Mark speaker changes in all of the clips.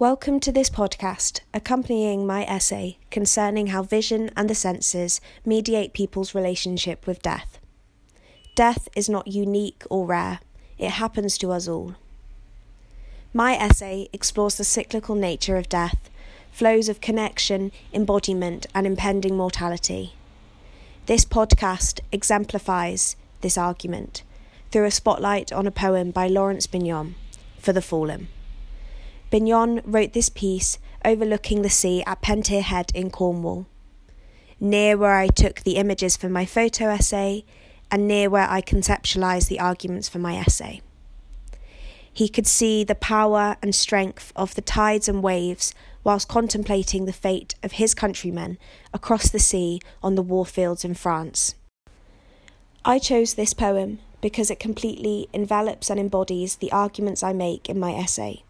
Speaker 1: Welcome to this podcast, accompanying my essay concerning how vision and the senses mediate people's relationship with death. Death is not unique or rare, it happens to us all. My essay explores the cyclical nature of death, flows of connection, embodiment, and impending mortality. This podcast exemplifies this argument through a spotlight on a poem by Laurence Binyon, For the Fallen. Binyon wrote this piece overlooking the sea at Pentire Head in Cornwall, near where I took the images for my photo essay and near where I conceptualised the arguments for my essay. He could see the power and strength of the tides and waves whilst contemplating the fate of his countrymen across the sea on the warfields in France. I chose this poem because it completely envelops and embodies the arguments I make in my essay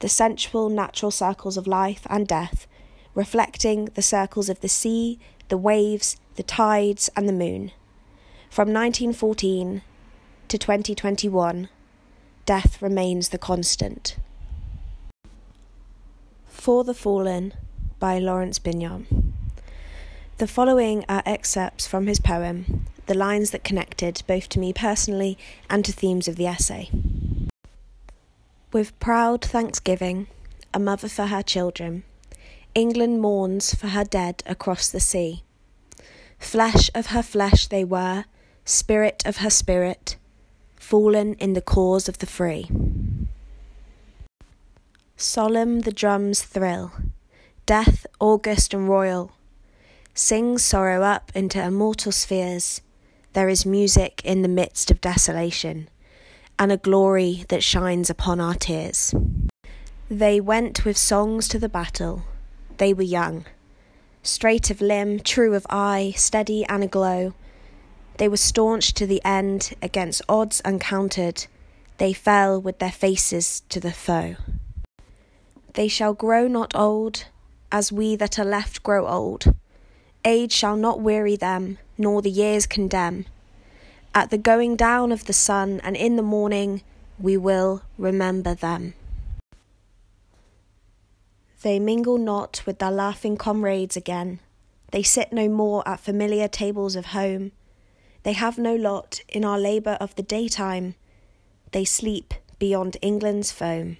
Speaker 1: the sensual natural circles of life and death, reflecting the circles of the sea, the waves, the tides, and the moon. From 1914 to 2021, death remains the constant. For the Fallen by Laurence Binyon. The following are excerpts from his poem, the lines that connected both to me personally and to themes of the essay. With proud thanksgiving, a mother for her children, England mourns for her dead across the sea. Flesh of her flesh they were, spirit of her spirit, fallen in the cause of the free. Solemn the drums thrill, death august and royal, sings sorrow up into immortal spheres. There is music in the midst of desolation and a glory that shines upon our tears. They went with songs to the battle. They were young, straight of limb, true of eye, steady and aglow. They were staunch to the end against odds uncounted. They fell with their faces to the foe. They shall grow not old, as we that are left grow old. Age shall not weary them, nor the years condemn. At the going down of the sun and in the morning, we will remember them. They mingle not with their laughing comrades again. They sit no more at familiar tables of home. They have no lot in our labour of the daytime. They sleep beyond England's foam.